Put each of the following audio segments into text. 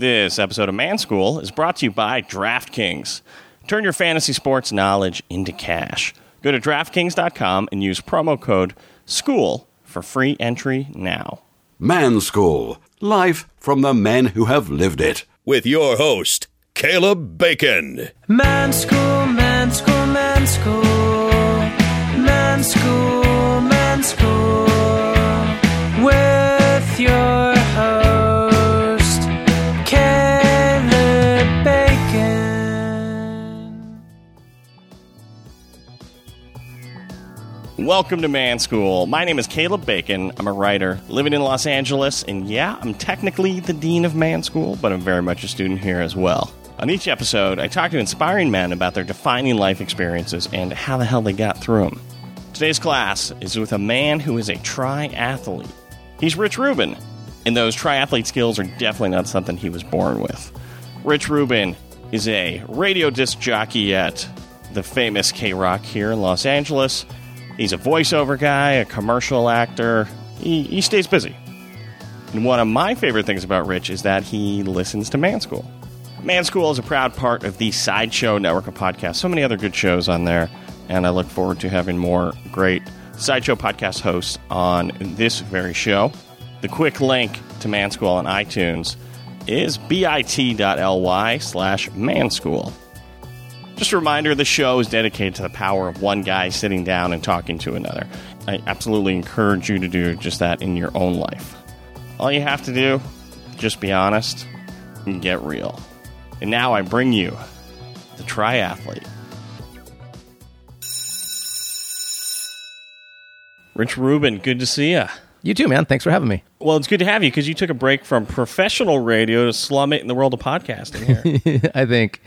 This episode of Man School is brought to you by DraftKings. Turn your fantasy sports knowledge into cash. Go to DraftKings.com and use promo code SCHOOL for free entry now. Man School, live from the men who have lived it. with your host, Caleb Bacon. Man school, man school, man school. Man school, man school. Welcome to Man School. My name is Caleb Bacon. I'm a writer living in Los Angeles, and yeah, I'm technically the dean of Man School, but I'm very much a student here as well. On each episode, I talk to inspiring men about their defining life experiences and how the hell they got through them. Today's class is with a man who is a triathlete. He's Rich Rubin, and those triathlete skills are definitely not something he was born with. Rich Rubin is a radio disc jockey at the famous KROQ here in Los Angeles. He's a voiceover guy, a commercial actor. He, he stays busy. And one of my favorite things about Rich is that he listens to Man School. Man School is a proud part of the Sideshow network of podcasts. So many other good shows on there, and I look forward to having more great Sideshow podcast hosts on this very show. The quick link to Man School on iTunes is bit.ly slash manschool. Just a reminder the show is dedicated to the power of one guy sitting down and talking to another. I absolutely encourage you to do just that in your own life. All you have to do, just be honest and get real. And now I bring you the triathlete. Rich Rubin, good to see you. You too, man. Thanks for having me. Well, it's good to have you because you took a break from professional radio to slum it in the world of podcasting here. I think,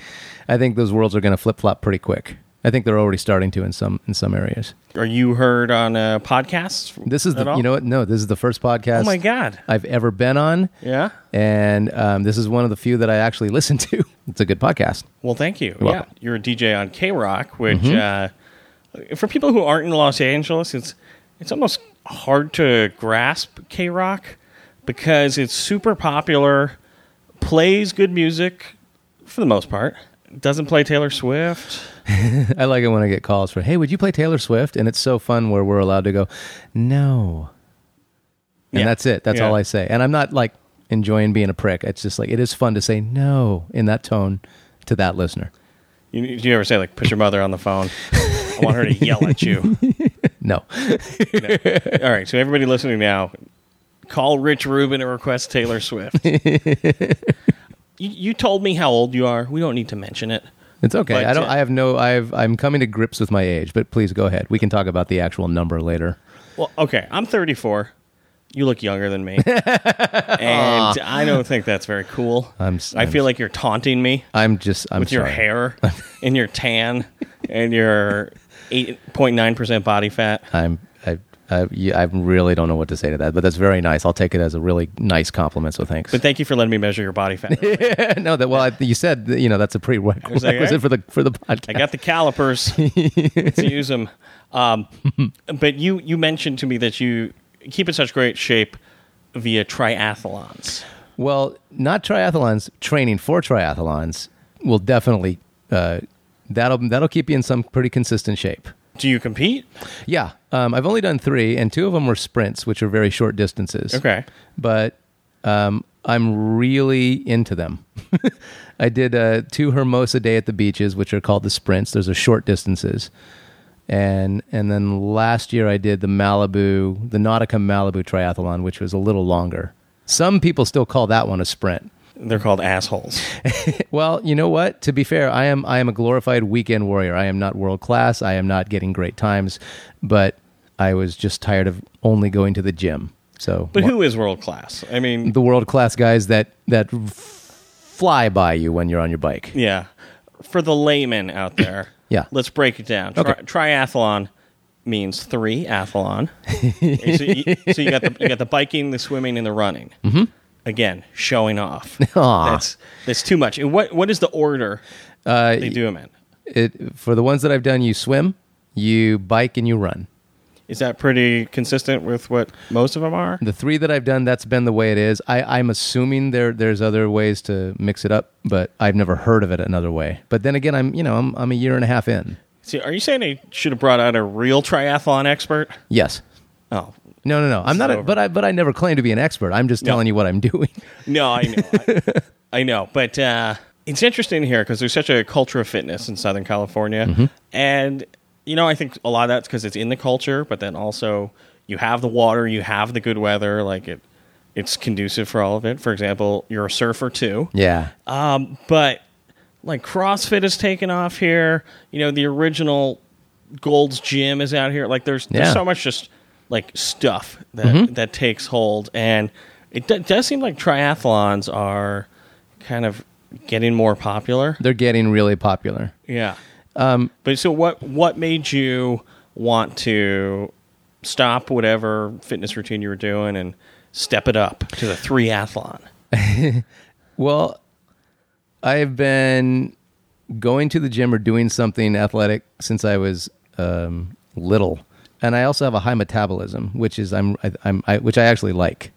I think those worlds are going to flip flop pretty quick. I think they're already starting to in some in some areas. Are you heard on uh, podcasts? This is the all? you know what? No, this is the first podcast. Oh my god! I've ever been on, Yeah. and um, this is one of the few that I actually listen to. It's a good podcast. Well, thank you. You're yeah, welcome. you're a DJ on KROQ, which Mm-hmm. uh, for people who aren't in Los Angeles, it's it's almost hard to grasp KROQ because it's super popular, plays good music for the most part. Doesn't play Taylor Swift. I like it when I get calls for, "Hey, would you play Taylor Swift?" And it's so fun where we're allowed to go, "No," and Yeah. that's it. That's Yeah. all I say. And I'm not like enjoying being a prick. It's just like it is fun to say no in that tone to that listener. You, do you ever say like, "Put your mother on the phone"? I want her to yell at you. No, All right, so everybody listening now, call Rich Rubin and request Taylor Swift. you, you told me how old you are. We don't need to mention it. It's okay. But, I don't. uh, I have no. I've. I'm coming to grips with my age. But please go ahead. We can talk about the actual number later. Well, okay, I'm 34. You look younger than me, and I don't think that's very cool. I'm I I'm feel like you're taunting me I'm just. I'm with your hair and your tan and your 8.9 percent body fat. I'm. I. I, really don't know what to say to that, but that's very nice. I'll take it as a really nice compliment. So thanks. But thank you for letting me measure your body fat. no, that well, I, you said you know that's a prerequisite like, "Hey." for the for the podcast. I got the calipers. Let's use them. Um, but you you mentioned to me that you keep in such great shape via triathlons. Well, not triathlons. Training for triathlons will definitely uh, that'll that'll keep you in some pretty consistent shape. Do you compete? Yeah, um, I've only done three, and two of them were sprints, which are very short distances. Okay. but um, I'm really into them. I did uh, two Hermosa Day at the beaches, which are called the sprints. Those are short distances, and and then last year I did the Malibu, the Nautica Malibu Triathlon, which was a little longer. Some people still call that one a sprint. They're called assholes. Well, you know what? To be fair, I am I am a glorified weekend warrior. I am not world class. I am not getting great times, but I was just tired of only going to the gym. So, But who is world class? I mean, the world class guys that that fly by you when you're on your bike. yeah. For the layman out there, Yeah. let's break it down. Tri- Okay. triathlon means three athlon. So, you, so you got the you got the biking, the swimming, and the running. Mm-hmm. Again, showing off. Aw. That's that's too much. And what what is the order Uh, they do them in? it for the ones that I've done, you swim, you bike, and you run. Is that pretty consistent with what most of them are? The three that I've done, that's been the way it is. I, I'm assuming there there's other ways to mix it up, but I've never heard of it another way. But then again, I'm you know I'm I'm a year and a half in. See, are you saying they should have brought out a real triathlon expert? Yes. Oh, No, no, no. I'm not. A, but I but I never claim to be an expert. I'm just telling you what I'm doing. No, I know. I, I know. But uh, it's interesting here because there's such a culture of fitness in Southern California. And, you know, I think a lot of that's because it's in the culture, but then also you have the water, you have the good weather. Like it, it's conducive for all of it. For example, you're a surfer too. Yeah. Um, but like CrossFit has taken off here. You know, the original Gold's Gym is out here. Like there's there's Yeah. so much just like stuff that that takes hold, and it d- does seem like triathlons are kind of getting more popular. They're getting really popular. Yeah. Um, but so what what made you want to stop whatever fitness routine you were doing and step it up to the three athlon? Well, I've been going to the gym or doing something athletic since I was um, little, and I also have a high metabolism, which is I'm, I, I'm I, which I actually like.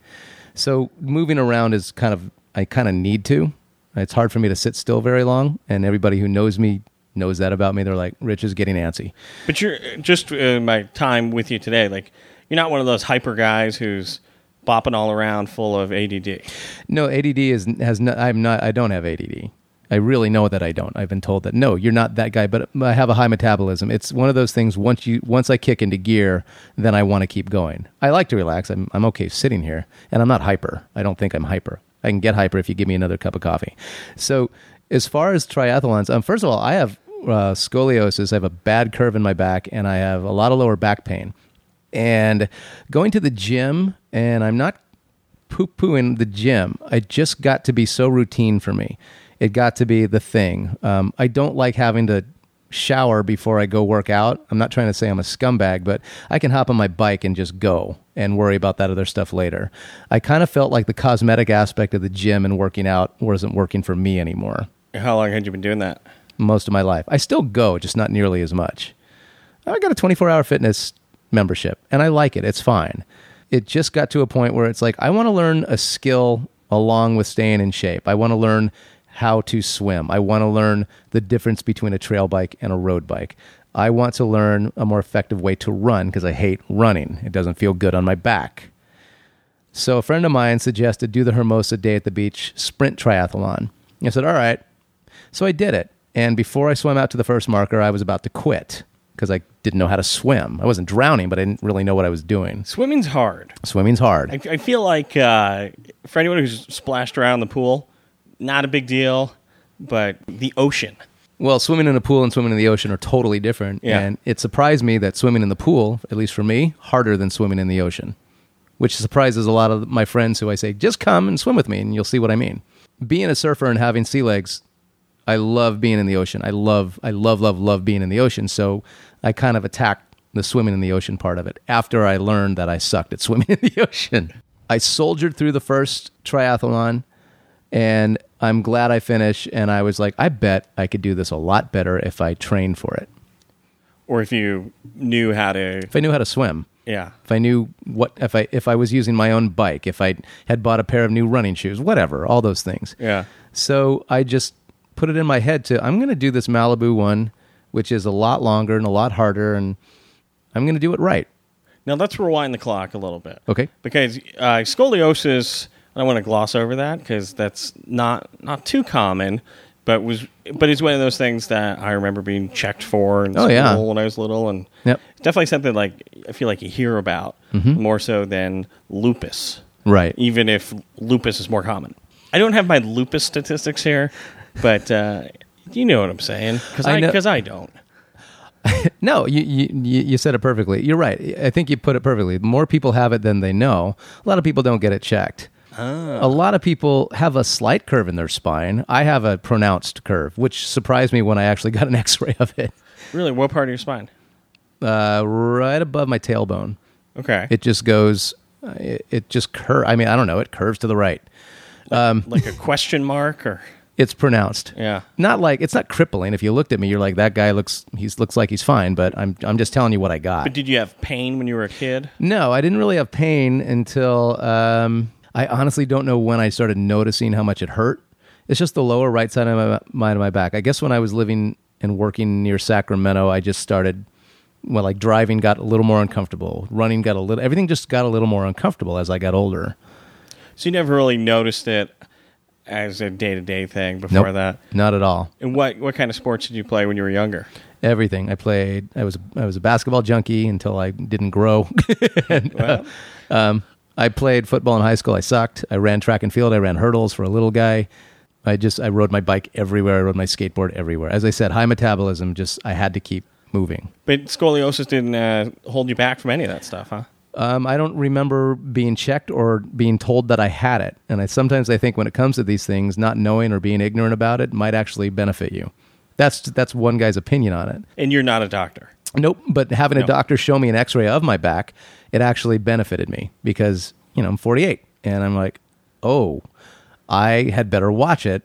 So moving around is kind of I kind of need to. It's hard for me to sit still very long, and everybody who knows me knows that about me. They're like, "Rich is getting antsy." But you're just uh, my time with you today. Like you're not one of those hyper guys who's bopping all around full of ADD. No, ADD is has no, I'm not. I don't have ADD. I really know that I don't. I've been told that no, you're not that guy. But I have a high metabolism. It's one of those things. Once you once I kick into gear, then I want to keep going. I like to relax. I'm I'm okay sitting here, and I'm not hyper. I don't think I'm hyper. I can get hyper if you give me another cup of coffee. So as far as triathlons, um, first of all, I have uh, scoliosis. I have a bad curve in my back, and I have a lot of lower back pain. And going to the gym, and I'm not poo pooing the gym. I just got to be so routine for me. It got to be the thing. Um, I don't like having to shower before I go work out. I'm not trying to say I'm a scumbag, but I can hop on my bike and just go and worry about that other stuff later. I kind of felt like the cosmetic aspect of the gym and working out wasn't working for me anymore How long had you been doing that? most of my life. I still go, just not nearly as much. I got a 24 hour fitness membership and I like it. It's fine. It just got to a point where it's like, I want to learn a skill along with staying in shape. I want to learn how to swim. I want to learn the difference between a trail bike and a road bike. I want to learn a more effective way to run because I hate running. It doesn't feel good on my back. So a friend of mine suggested do the Hermosa Day at the Beach sprint triathlon. I said, all right. So I did it. And before I swam out to the first marker, I was about to quit because I didn't know how to swim. I wasn't drowning, but I didn't really know what I was doing. Swimming's hard. Swimming's hard. I, I feel like uh, for anyone who's splashed around the pool, not a big deal. But the ocean, Well, swimming in a pool and swimming in the ocean are totally different. Yeah. And it surprised me that swimming in the pool, at least for me, harder than swimming in the ocean, which surprises a lot of my friends who I say, just come and swim with me and you'll see what I mean. Being a surfer and having sea legs, I love being in the ocean. I love, I love, love, love being in the ocean. So I kind of attacked the swimming in the ocean part of it after I learned that I sucked at swimming in the ocean. I soldiered through the first triathlon and I'm glad I finished. And I was like, I bet I could do this a lot better if I trained for it. or if you knew how to, If I knew how to swim, yeah, if I knew what, if I if I was using my own bike, if I had bought a pair of new running shoes, whatever, all those things. yeah. So I just put it in my head to I'm going to do this Malibu one, which is a lot longer and a lot harder, and I'm going to do it right. Now let's rewind the clock a little bit. Okay. because uh, scoliosis I don't want to gloss over that because that's not not too common, but was but it's one of those things that I remember being checked for in Oh, yeah. when I was little, and Yep. it's definitely something like I feel like you hear about more so than lupus, Right. even if lupus is more common. I don't have my lupus statistics here, but uh, you know what I'm saying because I I because I don't. No, you you you said it perfectly. You're right. I think you put it perfectly. More people have it than they know. A lot of people don't get it checked. A lot of people have a slight curve in their spine. I have a pronounced curve, which surprised me when I actually got an X-ray of it, Really, what part of your spine? uh, right above my tailbone. Okay, It just goes. uh, It, it just curve. I mean, I don't know. It curves to the right. like a question mark or It's pronounced. Yeah. Not like it's not crippling. If you looked at me, you're like that guy looks. He's looks like he's fine. But I'm I'm just telling you what I got. But did you have pain when you were a kid? No, I didn't really have pain until um, I honestly don't know when I started noticing how much it hurt. It's just the lower right side of my, of my back. I guess when I was living and working near Sacramento, I just started well, like driving got a little more uncomfortable. Running got a little. Everything just got a little more uncomfortable as I got older. So you never really noticed it as a day to day thing before Nope, that. not at all. And what what kind of sports did you play when you were younger? Everything I played. I was I was a basketball junkie until I didn't grow. And, uh, Well, I played football in high school. I sucked. I ran track and field. I ran hurdles for a little guy. I just I rode my bike everywhere. I rode my skateboard everywhere. As I said, high metabolism. Just I had to keep moving. but scoliosis didn't uh, hold you back from any of that stuff, huh? Um, I don't remember being checked or being told that I had it. And I sometimes I think when it comes to these things, not knowing or being ignorant about it might actually benefit you. That's that's one guy's opinion on it. And you're not a doctor. Nope. But having No. a doctor show me an X-ray of my back, it actually benefited me because you know I'm 48 and I'm like, oh, I had better watch it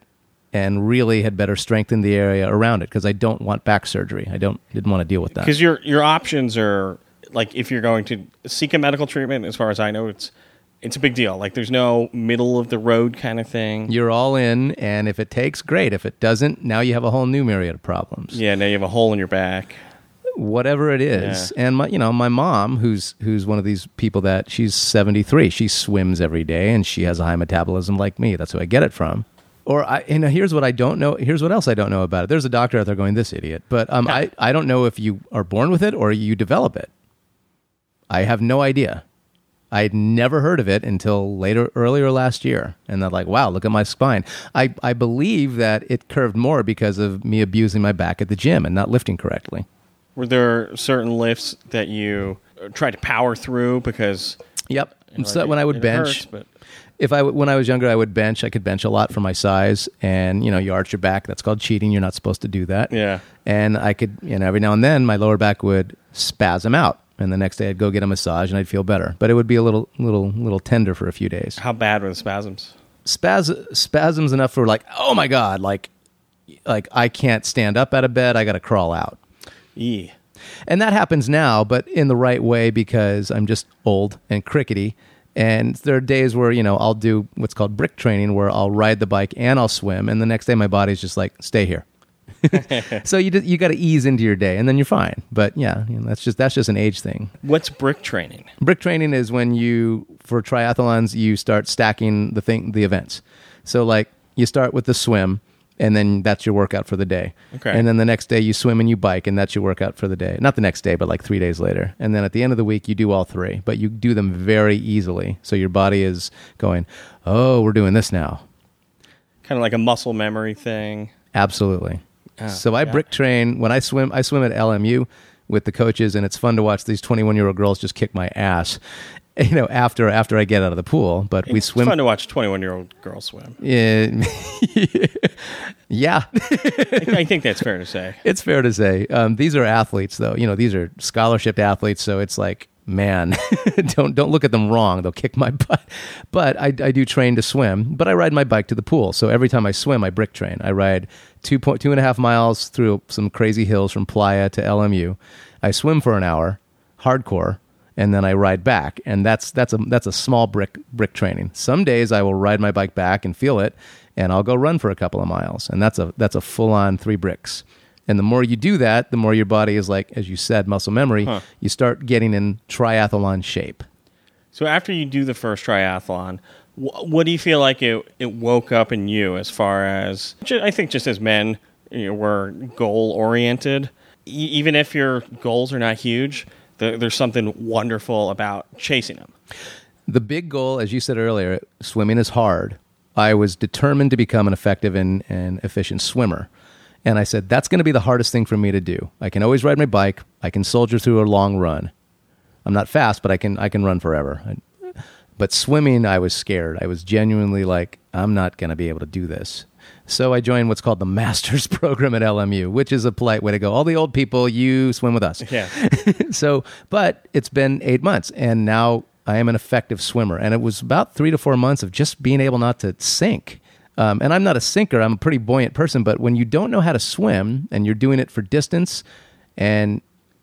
and really had better strengthen the area around it because I don't want back surgery. I don't didn't want to deal with that. Because your your options are like if you're going to seek a medical treatment, as far as I know, it's it's a big deal. Like there's no middle of the road kind of thing. You're all in, and if it takes, great. If it doesn't, now you have a whole new myriad of problems. Yeah, now you have a hole in your back. Whatever it is. And my, you know, my mom, who's who's one of these people that she's seventy three. She swims every day, and she has a high metabolism like me. That's who I get it from. Or I, you know, here's what I don't know. Here's what else I don't know about it. There's a doctor out there going, "This idiot," but um, I I don't know if you are born with it or you develop it. I have no idea. I had never heard of it until later, earlier last year, and they're like, "Wow, look at my spine." I I believe that it curved more because of me abusing my back at the gym and not lifting correctly. Were there certain lifts that you tried to power through because Yep. you know, so it- when I would bench, hurts, but if I when I was younger, I would bench. I could bench a lot for my size, and you know, you arch your back. That's called cheating. You're not supposed to do that. Yeah. And I could, you know, every now and then, my lower back would spasm out, and the next day I'd go get a massage, and I'd feel better. But it would be a little, little, little tender for a few days. how bad were the spasms? Spaz- spasms enough for like, oh my god, like, like I can't stand up out of bed. I got to crawl out. Yee. And that happens now, but in the right way because I'm just old and crickety. And there are days where, you know, I'll do what's called brick training where I'll ride the bike and I'll swim. And the next day my body's just like, stay here. so you, you got to ease into your day and then you're fine. But yeah, you know, that's just, that's just an age thing. What's brick training? Brick training is when you, for triathlons, you start stacking the thing, the events. So like you start with the swim and then that's your workout for the day. Okay. And then the next day you swim and you bike and that's your workout for the day. Not the next day, but like three days later. And then at the end of the week you do all three, but you do them very easily. So your body is going, oh, we're doing this now. Kind of like a muscle memory thing. Absolutely. Oh, so I yeah. brick train when I swim. I swim at LMU with the coaches, and it's fun to watch these 21 year old girls just kick my ass. You know, after after I get out of the pool, but we swim It's fun to watch 21 year old girls swim. Yeah, yeah. I, I think that's fair to say. it's fair to say. Um, these are athletes, though. You know, these are scholarship athletes, so it's like, man, don't don't look at them wrong. They'll kick my butt. But I, I do train to swim, but I ride my bike to the pool. So every time I swim, I brick train. I ride two point two and a half miles through some crazy hills from Playa to LMU. I swim for an hour, hardcore, and then I ride back. And that's that's a that's a small brick brick training. Some days I will ride my bike back and feel it, and I'll go run for a couple of miles. And that's a that's a full on three bricks. And the more you do that, the more your body is like, as you said, muscle memory. Huh. You start getting in triathlon shape. So after you do the first triathlon, wh- what do you feel like it, it woke up in you as far as, I think just as men, you know, we're goal oriented. E- even if your goals are not huge, there, there's something wonderful about chasing them. The big goal, as you said earlier, swimming is hard. I was determined to become an effective and, and efficient swimmer. And I said, that's going to be the hardest thing for me to do. I can always ride my bike. I can soldier through a long run. I'm not fast, but I can, I can run forever. I- But swimming, I was scared. I was genuinely like, I'm not going to be able to do this. So I joined what's called the Masters program at LMU, which is a polite way to go. All the old people, you swim with us Yeah. so, but it's been eight months, and now I am an effective swimmer. And it was about three to four months of just being able not to sink. Um, and I'm not a sinker, I'm a pretty buoyant person, but when you don't know how to swim and you're doing it for distance and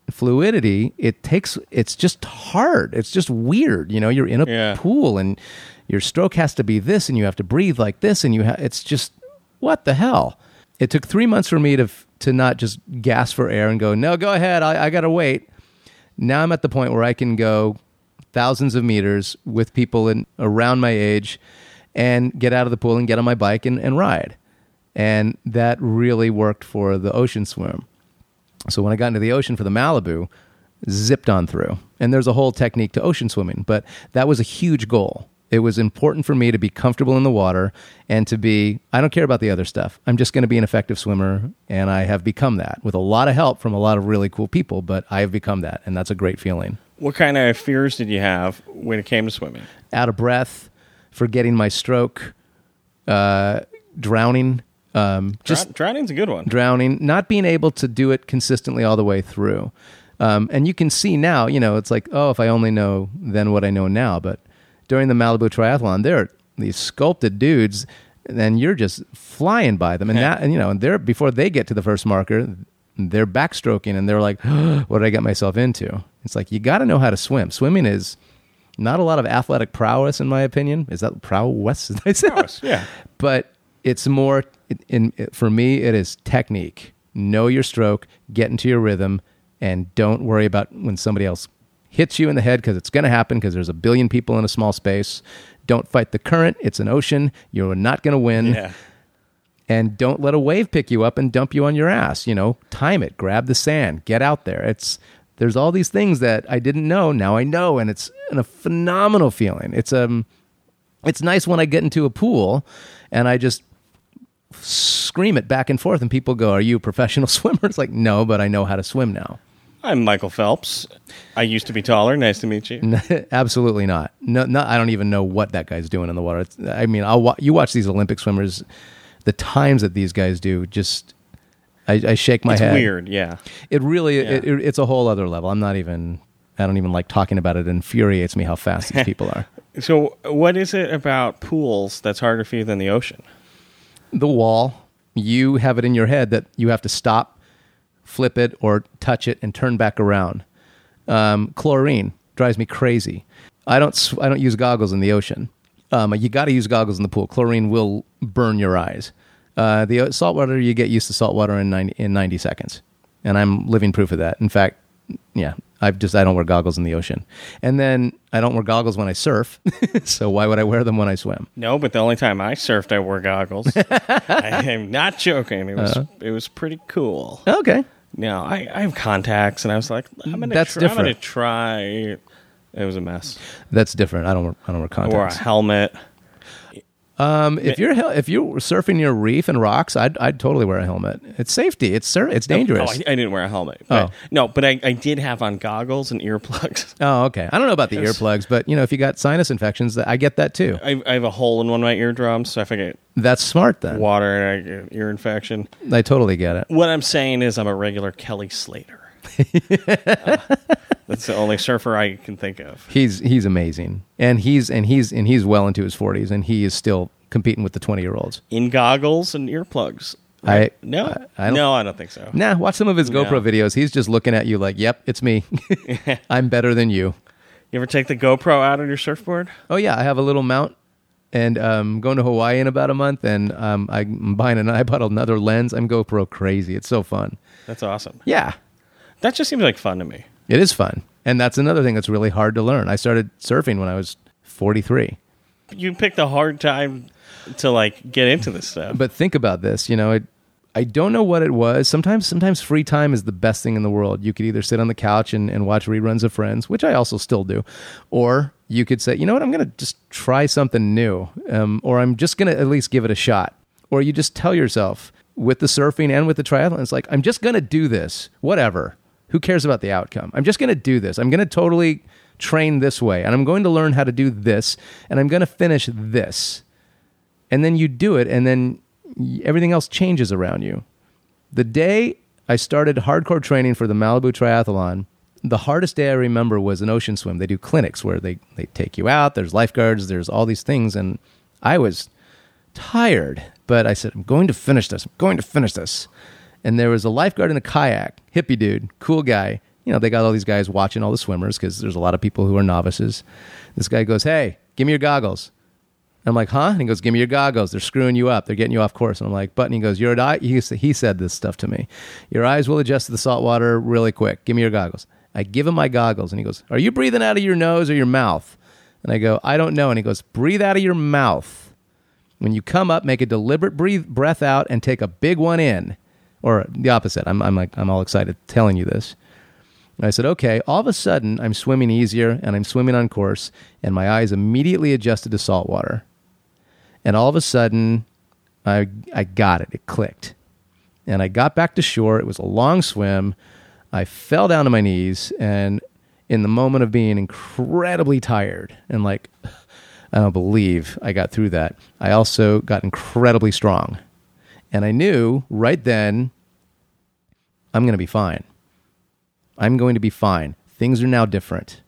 fluidity, it takes, it's just hard. It's just weird. You know, you're in a Yeah. pool and your stroke has to be this and you have to breathe like this and you ha- it's just, what the hell? It took three months for me to, to not just gasp for air and go, no, go ahead, I, I got to wait. Now I'm at the point where I can go thousands of meters with people in around my age and get out of the pool and get on my bike and, and ride. And that really worked for the ocean swim. So when I got into the ocean for the Malibu, zipped on through. And there's a whole technique to ocean swimming, but that was a huge goal. It was important for me to be comfortable in the water and to be, I don't care about the other stuff. I'm just going to be an effective swimmer. And I have become that with a lot of help from a lot of really cool people, but I have become that. And that's a great feeling. What kind of fears did you have when it came to swimming? Out of breath, forgetting my stroke, uh, drowning, um, just Drown- drowning's a good one. drowning, not being able to do it consistently all the way through. Um, and you can see now, you know, it's like, oh, if I only know then what I know now. But during the Malibu Triathlon, there are these sculpted dudes, and you're just flying by them. And that, and, you know, and they're before they get to the first marker, they're backstroking, and they're like, what did I get myself into? It's like you got to know how to swim. Swimming is not a lot of athletic prowess, in my opinion. Is that prowess? Did I say? Prowess, yeah. but it's more in, in for me it is technique know your stroke get into your rhythm and don't worry about when somebody else hits you in the head because it's going to happen because there's a billion people in a small space. Don't fight the current. It's an ocean. You're not going to win. Yeah. and don't let a wave pick you up and dump you on your ass you know? Time it. Grab the sand. Get out there. It's there's all these things that i didn't know. Now i know and it's a phenomenal feeling. It's um it's nice when i get into a pool and i just scream it back and forth and people go are you a professional swimmer? It's like no but i know how to swim now I'm Michael Phelps. I used to be taller. Nice to meet you. absolutely not no, no i don't even know what that guy's doing in the water it's, i mean i'll wa- you watch these olympic swimmers the times that these guys do just i, I shake my It's head weird, yeah. It really Yeah. it, it, it's a whole other level. I'm not even I don't even like talking about it. It infuriates me how fast these people are. So, what is it about pools that's harder for you than the ocean? The wall, you have it in your head that you have to stop, flip it, or touch it and turn back around. Um, chlorine drives me crazy. I don't sw- I don't use goggles in the ocean. Um, you got to use goggles in the pool. Chlorine will burn your eyes. Uh, the o- salt water, you get used to salt water in 90, in 90 seconds. And I'm living proof of that. In fact, yeah, I've just, I don't wear goggles in the ocean. And then I don't wear goggles when I surf. so why would I wear them when I swim? No, but the only time I surfed, I wore goggles. I am not joking. It was Uh-huh. it was pretty cool. Okay. No, I, I have contacts, and I was like, I'm gonna That's try, I'm gonna try. It was a mess. That's different. I don't wear, I don't wear I wore a contacts. helmet. Um, if you're if you're surfing near reef and rocks, I'd I'd totally wear a helmet. It's safety. It's sur- it's dangerous. Oh, I, I didn't wear a helmet. But, Oh. No, but I, I did have on goggles and earplugs. Oh, okay. I don't know about the earplugs, but you know, if you got sinus infections, I get that too. I, I have a hole in one of my eardrums, so I get That's smart then. water and ear infection. I totally get it. What I'm saying is, I'm a regular Kelly Slater. Uh, that's the only surfer I can think of. He's he's amazing, and he's and he's and he's well into his forties, and he is still competing with the twenty year olds. In goggles and earplugs. I No, I, I don't, no, I don't think so. Nah, watch some of his No. GoPro videos. He's just looking at you like, "Yep, it's me. I'm better than you." You ever take the GoPro out on your surfboard? Oh yeah, I have a little mount, and um, going to Hawaii in about a month, and um, I'm buying an. I bought another lens. I'm GoPro crazy. It's so fun. That's awesome. Yeah, That just seems like fun to me. it is fun, and that's another thing that's really hard to learn. I started surfing when I was 43. You picked a hard time to like get into this stuff. But think about this, you know, it, I don't know what it was. Sometimes, sometimes free time is the best thing in the world. You could either sit on the couch and, and watch reruns of Friends, which I also still do, or you could say, you know what, I'm going to just try something new, um, or I'm just going to at least give it a shot. Or you just tell yourself with the surfing and with the triathlon, it's like, I'm just going to do this, whatever. Who cares about the outcome? I'm just going to do this. I'm going to totally train this way, and I'm going to learn how to do this, and I'm going to finish this and then you do it and then everything else changes around you the day i started hardcore training for the malibu triathlon the hardest day i remember was an ocean swim they do clinics where they, they take you out there's lifeguards there's all these things and i was tired, but I said, I'm going to finish this. I'm going to finish this. And there was a lifeguard in a kayak, hippie dude, cool guy. You know, they got all these guys watching all the swimmers because there's a lot of people who are novices. This guy goes, Hey, give me your goggles. I'm like, huh? And he goes, give me your goggles. They're screwing you up. They're getting you off course. And I'm like, but, and he goes, your eye, he, he said this stuff to me. Your eyes will adjust to the salt water really quick. Give me your goggles. I give him my goggles and he goes, are you breathing out of your nose or your mouth? And I go, I don't know. And he goes, breathe out of your mouth. When you come up, make a deliberate breathe, breath out and take a big one in. Or the opposite. I'm, I'm like, I'm all excited telling you this. And I said, okay. All of a sudden, I'm swimming easier and I'm swimming on course, and my eyes immediately adjusted to salt water. And all of a sudden, I, I got it. It clicked. And I got back to shore. It was a long swim. I fell down to my knees, and in the moment of being incredibly tired and like, I don't believe I got through that, I also got incredibly strong. And I knew right then, I'm going to be fine. I'm going to be fine. Things are now different.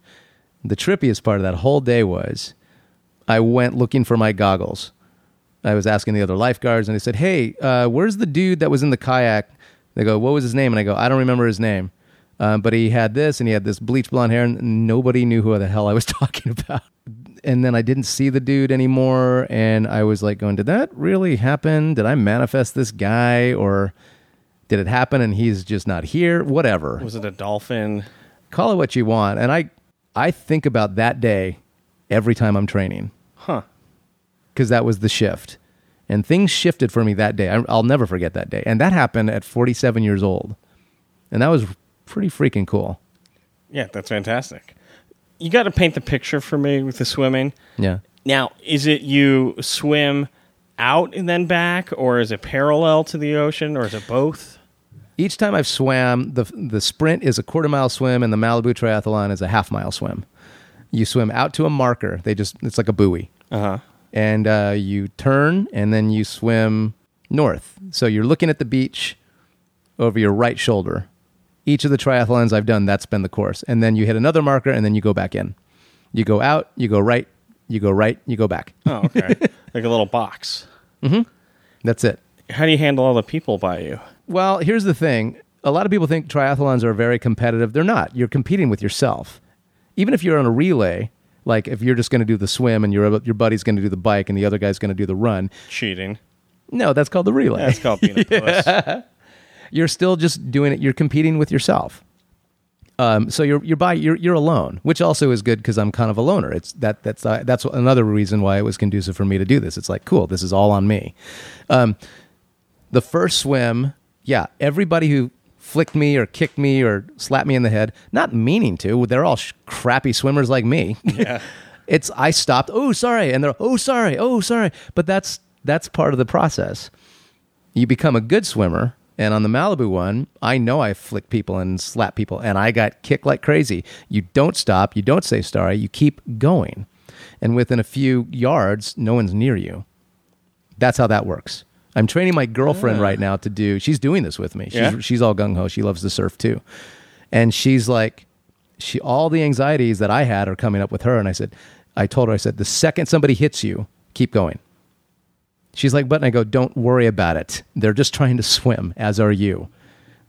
The trippiest part of that whole day was I went looking for my goggles. I was asking the other lifeguards, and they said, Hey, uh, where's the dude that was in the kayak? They go, What was his name? And I go, I don't remember his name. Um, but he had this, and he had this bleach blonde hair, and nobody knew who the hell I was talking about. And then I didn't see the dude anymore, and I was like, going, Did that really happen? Did I manifest this guy? Or did it happen and he's just not here? Whatever Was it a dolphin? call it what you want. And I, I think about that day every time I'm training Huh. because that was the shift. And things shifted for me that day. I, I'll never forget that day. And that happened at 47 years old. And that was pretty freaking cool. Yeah, that's fantastic. You got to paint the picture for me with the swimming. Yeah. Now, is it you swim out and then back, or is it parallel to the ocean, or is it both? Each time I've swam, the, the sprint is a quarter mile swim and the Malibu Triathlon is a half mile swim. You swim out to a marker. They just, it's like a buoy. Uh huh. and uh, you turn and then you swim north. So you're looking at the beach over your right shoulder. Each of the triathlons I've done, that's been the course. And then you hit another marker and then you go back in. You go out, you go right, you go right, you go back. Oh, okay. like a little box. Hmm. That's it. How do you handle all the people by you? Well, here's the thing. A lot of people think triathlons are very competitive. They're not. You're competing with yourself. Even if you're on a relay, like if you're just going to do the swim and your your buddy's going to do the bike and the other guy's going to do the run, Cheating. no, that's called the relay. That's called being a puss. you're still just doing it. You're competing with yourself. Um, so you're you're by you're you're alone, which also is good because I'm kind of a loner. It's that that's uh, that's another reason why it was conducive for me to do this. It's like cool, this is all on me. Um, the first swim, yeah, everybody who flicked me or kicked me or slapped me in the head, not meaning to, they're all sh- crappy swimmers like me. Yeah. it's I stopped. Oh, sorry, and they're oh sorry, oh sorry. But that's that's part of the process. You become a good swimmer, and on the Malibu one, I know I flick people and slap people, and I got kicked like crazy. You don't stop. You don't say sorry. You keep going, and within a few yards, no one's near you. That's how that works. I'm training my girlfriend ah. right now to do. She's doing this with me. She's Yeah? she's all gung ho. She loves to surf too, and she's like, she all the anxieties that I had are coming up with her. And I said, I told her, I said, the second somebody hits you, keep going. She's like, but I go, don't worry about it. They're just trying to swim, as are you.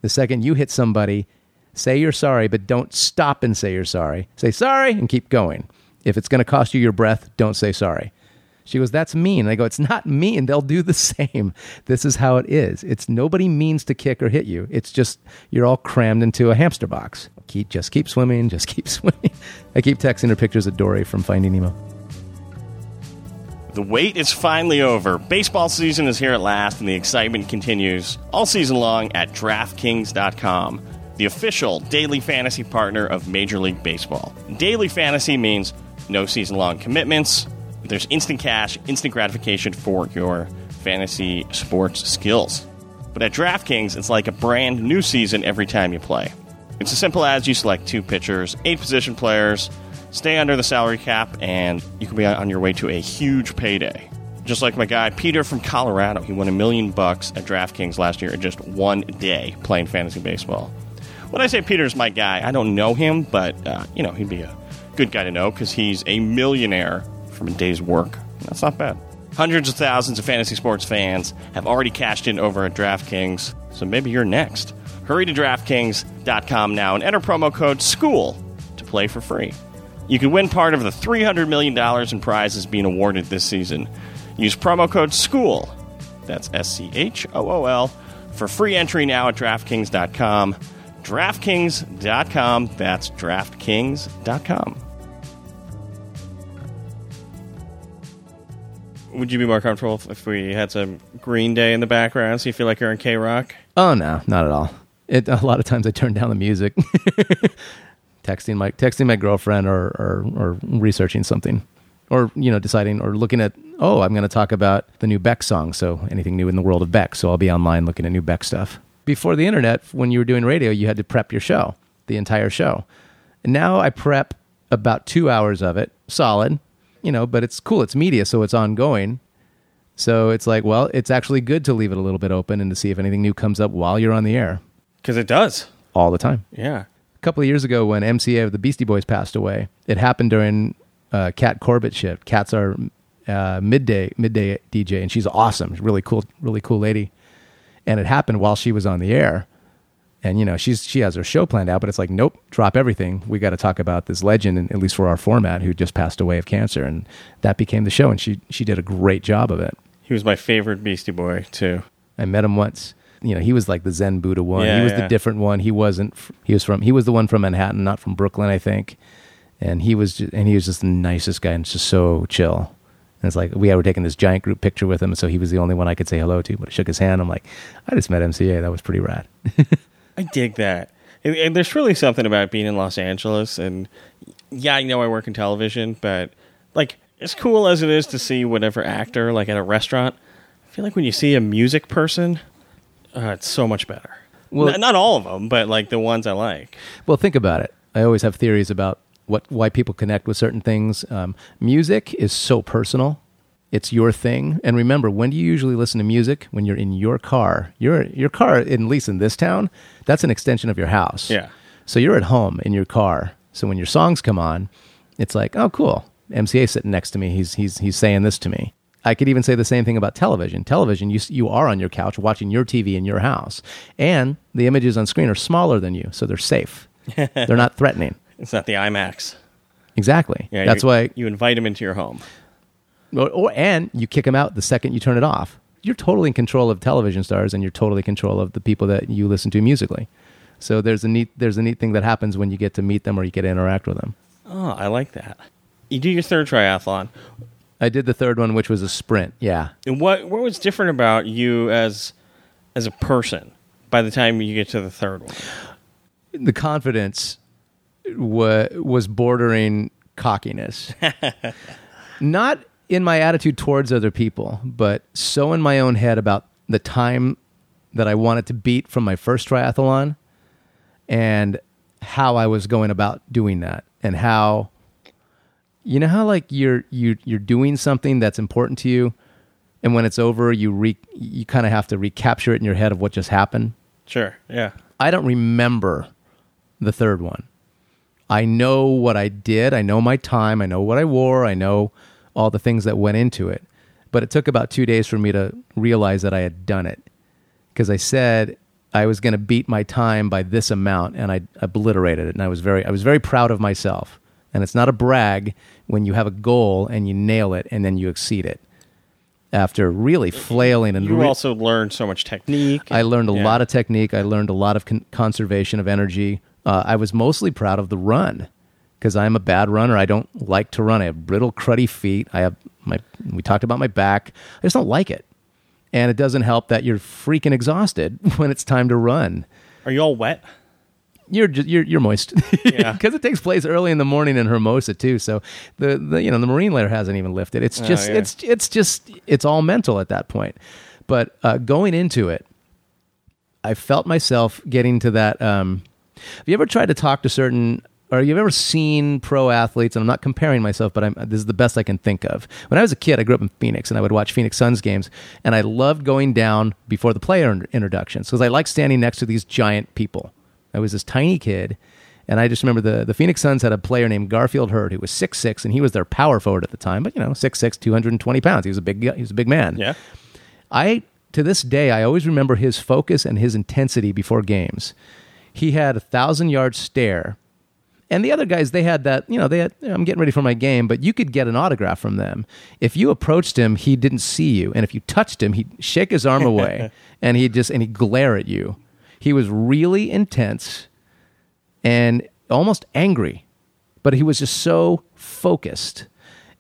The second you hit somebody, say you're sorry, but don't stop and say you're sorry. Say sorry and keep going. If it's going to cost you your breath, don't say sorry. She goes, That's mean. I go, It's not mean. They'll do the same. This is how it is. It's nobody means to kick or hit you. It's just you're all crammed into a hamster box. Keep just keep swimming, just keep swimming. I keep texting her pictures of Dory from Finding Nemo. The wait is finally over. Baseball season is here at last, and the excitement continues all season long at DraftKings.com, the official daily fantasy partner of Major League Baseball. Daily fantasy means no season long commitments. There's instant cash, instant gratification for your fantasy sports skills. But at DraftKings, it's like a brand new season every time you play. It's as simple as you select two pitchers, eight position players, stay under the salary cap, and you can be on your way to a huge payday. Just like my guy Peter from Colorado, he won a million bucks at DraftKings last year in just one day playing fantasy baseball. When I say Peter's my guy, I don't know him, but uh, you know he'd be a good guy to know because he's a millionaire from a day's work. That's not bad. Hundreds of thousands of fantasy sports fans have already cashed in over at DraftKings, so maybe you're next. Hurry to DraftKings.com now and enter promo code SCHOOL to play for free. You can win part of the $300 million in prizes being awarded this season. Use promo code SCHOOL, that's S C H O O L, for free entry now at DraftKings.com. DraftKings.com, that's DraftKings.com. Would you be more comfortable if- if we had some Green Day in the background so you feel like you're in KROQ? Oh no, not at all. It a lot of times I turn down the music, texting my texting my girlfriend or, or or researching something, or you know deciding or looking at oh I'm going to talk about the new Beck song, so anything new in the world of Beck. So I'll be online looking at new Beck stuff. Before the internet, when you were doing radio, you had to prep your show, the entire show. And now I prep about two hours of it, solid, you know, but it's cool. It's media, so it's ongoing. So it's like, well, it's actually good to leave it a little bit open and to see if anything new comes up while you're on the air Because it does. all the time. Yeah. A couple of years ago, when MCA of the Beastie Boys passed away, it happened during uh, Kat Corbett shift. Kat's our uh, midday midday DJ, and she's awesome. She's really cool, really cool lady. And it happened while she was on the air. And you know, she's she has her show planned out, but it's like, nope, drop everything. We got to talk about this legend, and at least for our format, who just passed away of cancer, and that became the show. And she she did a great job of it. He was my favorite Beastie Boy, too. I met him once. You know, he was like the Zen Buddha one. Yeah, he was yeah. the different one. He wasn't. He was from. He was the one from Manhattan, not from Brooklyn, I think. And he was, just, and he was just the nicest guy, and just so chill. And it's like we were taking this giant group picture with him, so he was the only one I could say hello to. But I shook his hand. I'm like, I just met MCA. That was pretty rad. I dig that. And, and there's really something about being in Los Angeles. And yeah, I know I work in television, but like, as cool as it is to see whatever actor, like at a restaurant, I feel like when you see a music person, uh, it's so much better. Well- N- not all of them, but like the ones I like. Well, think about it. I always have theories about what why people connect with certain things. Um, music is so personal; it's your thing. And remember, when do you usually listen to music? When you're in your car. Your your car, at least in this town, that's an extension of your house. Yeah. So you're at home in your car. So when your songs come on, it's like, oh, cool. MCA sitting next to me. He's he's he's saying this to me. I could even say the same thing about television. Television, you you are on your couch watching your TV in your house, and the images on screen are smaller than you, so they're safe. they're not threatening. It's not the IMAX. Exactly. Yeah, That's you, why. you invite them into your home. Or, or and you kick them out the second you turn it off. You're totally in control of television stars, and you're totally in control of the people that you listen to musically. So there's a neat there's a neat thing that happens when you get to meet them or you get to interact with them. Oh, I like that. You do your third triathlon. I did the third one, which was a sprint. Yeah, And what what was different about you as as a person by the time you get to the third one? the confidence wa- was bordering cockiness. Not in my attitude towards other people, but so in my own head about the time that I wanted to beat from my first triathlon and how I was going about doing that and how you know how like you're you you're doing something that's important to you and when it's over you re, you kind of have to recapture it in your head of what just happened. Sure. Yeah. I don't remember the third one. I know what I did. I know my time. I know what I wore. I know all the things that went into it. But it took about two days for me to realize that I had done it because I said I was going to beat my time by this amount, and I obliterated it. And I was very, I was very proud of myself. And it's not a brag when you have a goal and you nail it and then you exceed it. After really flailing and You re- also learned so much technique. I learned a Yeah. lot of technique. I learned a lot of con- conservation of energy. Uh, I was mostly proud of the run because I'm a bad runner. I don't like to run. I have brittle, cruddy feet. I have my. We talked about my back. I just don't like it, and it doesn't help that you're freaking exhausted when it's time to run. Are you all wet? You're just, you're you're moist Yeah. because it takes place early in the morning in Hermosa too. So the, the you know the marine layer hasn't even lifted. It's just Oh, yeah. it's it's just it's all mental at that point. But uh, going into it, I felt myself getting to that. Um, have you ever tried to talk to certain, or you've ever seen pro athletes? And I'm not comparing myself, but I'm, this is the best I can think of. When I was a kid, I grew up in Phoenix, and I would watch Phoenix Suns games, and I loved going down before the player introductions because I like standing next to these giant people. I was this tiny kid, And I just remember the, the Phoenix Suns had a player named Garfield Heard who was 6'6", and he was their power forward at the time. But, you know, 6'6", 220 pounds. He was a big, he was a big man. Yeah. I to this day I always remember his focus and his intensity before games. He had a thousand yard stare, and the other guys they had that you know they had I'm getting ready for my game, but you could get an autograph from them. If you approached him, he didn't see you, and if you touched him, he'd shake his arm away, and he'd just and he'd glare at you. He was really intense and almost angry, but he was just so focused.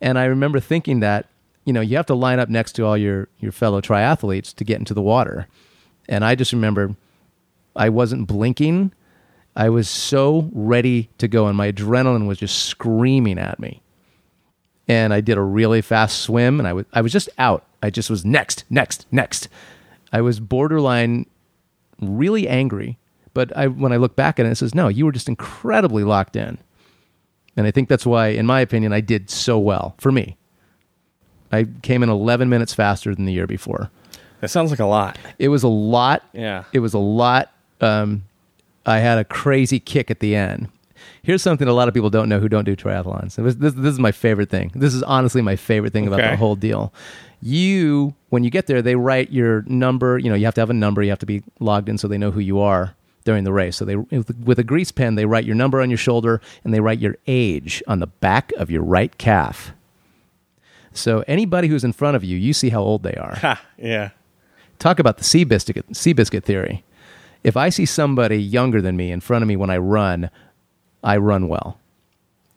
And I remember thinking that, you know, you have to line up next to all your, your fellow triathletes to get into the water. And I just remember I wasn't blinking. I was so ready to go, and my adrenaline was just screaming at me. And I did a really fast swim, and I was, I was just out. I just was next, next, next. I was borderline really angry. But I, when I look back at it, it says, no, you were just incredibly locked in. And I think that's why, in my opinion, I did so well for me. I came in 11 minutes faster than the year before. That sounds like a lot. It was a lot. Yeah. It was a lot. Um, I had a crazy kick at the end. Here's something a lot of people don't know who don't do triathlons. Was, this, this is my favorite thing. This is honestly my favorite thing about the whole deal. You, when you get there, they write your number. You know, you have to have a number. You have to be logged in so they know who you are during the race. So they, with a grease pen, they write your number on your shoulder and they write your age on the back of your right calf. So anybody who's in front of you, you see how old they are Ha. Yeah. talk about the Seabiscuit sea biscuit theory. If I see somebody younger than me in front of me when I run, I run well.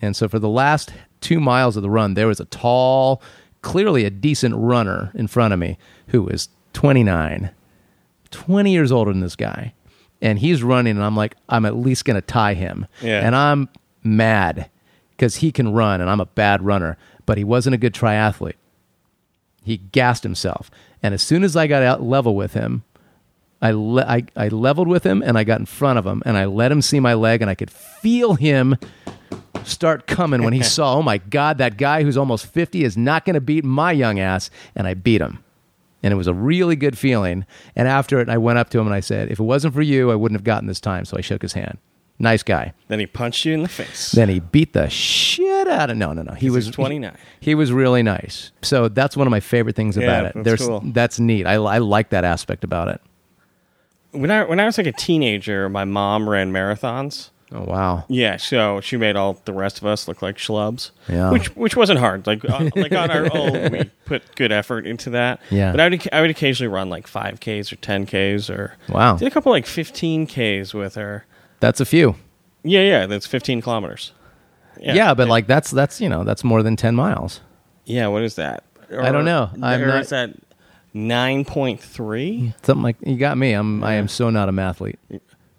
And so for the last two miles of the run, there was a tall, clearly a decent runner in front of me who was 29, 20 years older than this guy. And he's running, and I'm like, I'm at least going to tie him. Yeah. And I'm mad because he can run, and I'm a bad runner, but he wasn't a good triathlete he gassed himself. And as soon as I got out level with him, I, le- I, I leveled with him and I got in front of him and I let him see my leg and I could feel him start coming when he saw, oh my God, that guy who's almost 50 is not going to beat my young ass. And I beat him. And it was a really good feeling. And after it, I went up to him and I said, if it wasn't for you, I wouldn't have gotten this time. So I shook his hand. Nice guy. Then he punched you in the face. Then he beat the shit out of no, no, no. He was 29. He, he was really nice. So that's one of my favorite things about Yeah, it. that's There's cool. that's neat. I, I like that aspect about it. When I when I was like a teenager, my mom ran marathons. Oh wow. Yeah, so she made all the rest of us look like schlubs. Yeah. which which wasn't hard. Like uh, like on our own, we put good effort into that. Yeah. but I would I would occasionally run like five ks or ten ks or Wow. did a couple like fifteen ks with her. That's a few. Yeah, yeah, that's fifteen kilometers. Yeah, but like that's that's you know that's more than ten miles. yeah, what is that? I don't know. I'm or not- is that nine point three Something like you got me. I'm I am so not a mathlete.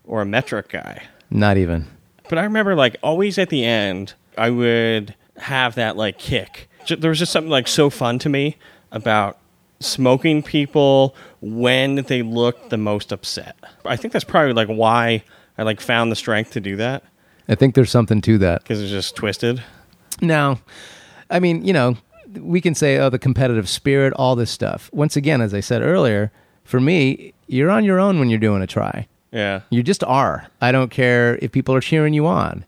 or a metric guy? Not even. But I remember like always at the end, I would have that like kick. There was just something like so fun to me about smoking people when they looked the most upset. I think that's probably like why I like found the strength to do that I think there's something to that. because it's just twisted. Now, I mean, you know, we can say, oh, the competitive spirit, all this stuff. Once again, as I said earlier, for me, you're on your own when you're doing a try. Yeah. You just are. I don't care if people are cheering you on.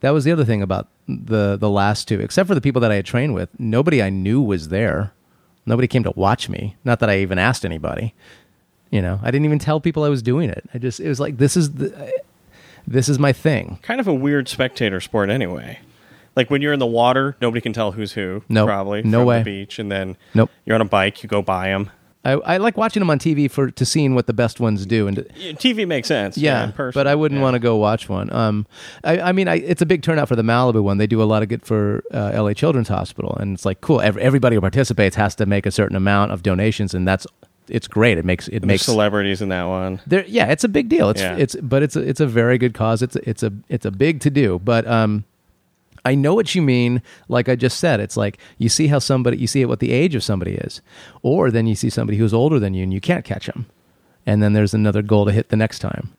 That was the other thing about the the last two, except for the people that I had trained with. Nobody I knew was there. Nobody came to watch me. Not that I even asked anybody. You know, I didn't even tell people I was doing it. I just it was like this is the this is my thing. Kind of a weird spectator sport anyway. Like when you're in the water, nobody can tell who's who. Nope. Probably. No from way. The beach, and then Nope. you're on a bike, you go by them. I, I like watching them on TV for to seeing what the best ones do and to, TV makes sense. Yeah, in but I wouldn't Yeah. want to go watch one. Um, I, I mean, I, it's a big turnout for the Malibu one. They do a lot of good for uh, LA Children's Hospital, and it's like cool. Ev- everybody who participates has to make a certain amount of donations, and that's it's great. It makes it There's makes celebrities in that one. there. Yeah, it's a big deal. It's Yeah. it's but it's a, it's a very good cause. It's a, it's a it's a big to do, but um. I know what you mean. Like I just said, it's like you see how somebody, you see what the age of somebody is, or then you see somebody who's older than you and you can't catch them, and then there's another goal to hit the next time.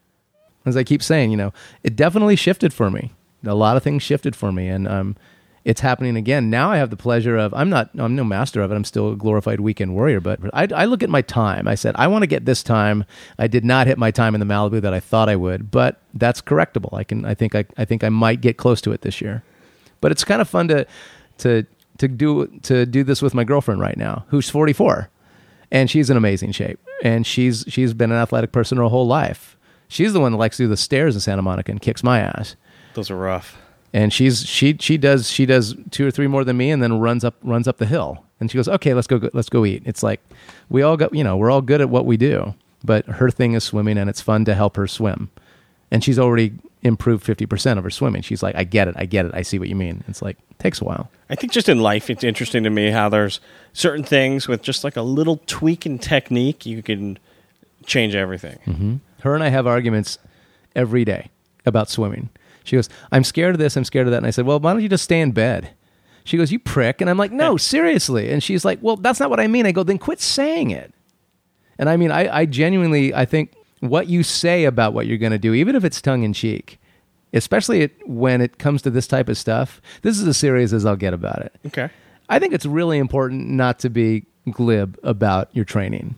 As I keep saying, you know, it definitely shifted for me. A lot of things shifted for me, and um, it's happening again. Now I have the pleasure of I'm not I'm no master of it. I'm still a glorified weekend warrior, but I, I look at my time. I said I want to get this time. I did not hit my time in the Malibu that I thought I would, but that's correctable. I can I think I I think I might get close to it this year. But it's kind of fun to to to do to do this with my girlfriend right now, who's 44, and she's in amazing shape, and she's she's been an athletic person her whole life. She's the one that likes to do the stairs in Santa Monica and kicks my ass. Those are rough. and she's she she does she does two or three more than me and then runs up runs up the hill. And she goes okay let's go let's go eat. It's like we all got you know we're all good at what we do but her thing is swimming and it's fun to help her swim. And she's already improved 50% of her swimming. She's like i get it. I get it. I see what you mean. It's like takes a while. I think just in life, it's interesting to me how there's certain things with just like a little tweak in technique, you can change everything. Mm-hmm. her and i have arguments every day about swimming. She goes i'm scared of this. I'm scared of that. And i said well why don't you just stay in bed? She goes you prick. And i'm like no seriously. And she's like well that's not what i mean. I go then quit saying it. And i mean i, I genuinely i think what you say about what you're going to do even if it's tongue-in-cheek especially it, when it comes to this type of stuff this is as serious as i'll get about it Okay. I think it's really important not to be glib about your training.